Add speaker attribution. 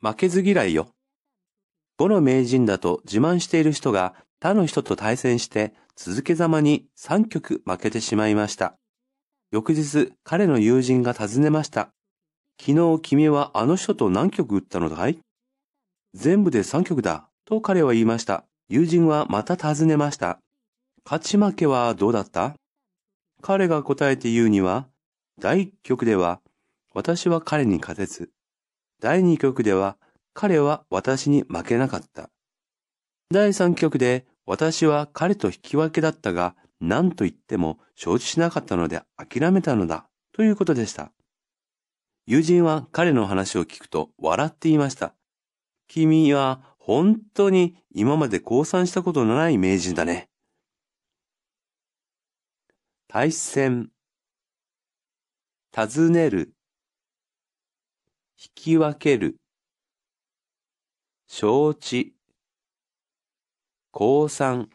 Speaker 1: 負けず嫌いよ。ボの名人だと自慢している人が他の人と対戦して続けざまに3局負けてしまいました。翌日、彼の友人が尋ねました。昨日君はあの人と何局打ったのだい？全部で3局だ。と彼は言いました。友人はまた尋ねました。勝ち負けはどうだった？彼が答えて言うには、第1局では私は彼に勝てず、第2局では彼は私に負けなかった。第3局で私は彼と引き分けだったが、何と言っても承知しなかったので諦めたのだ、ということでした。友人は彼の話を聞くと笑っていました。君は本当に今まで降参したことのない名人だね。対戦尋ねる引き分ける。承知。降参。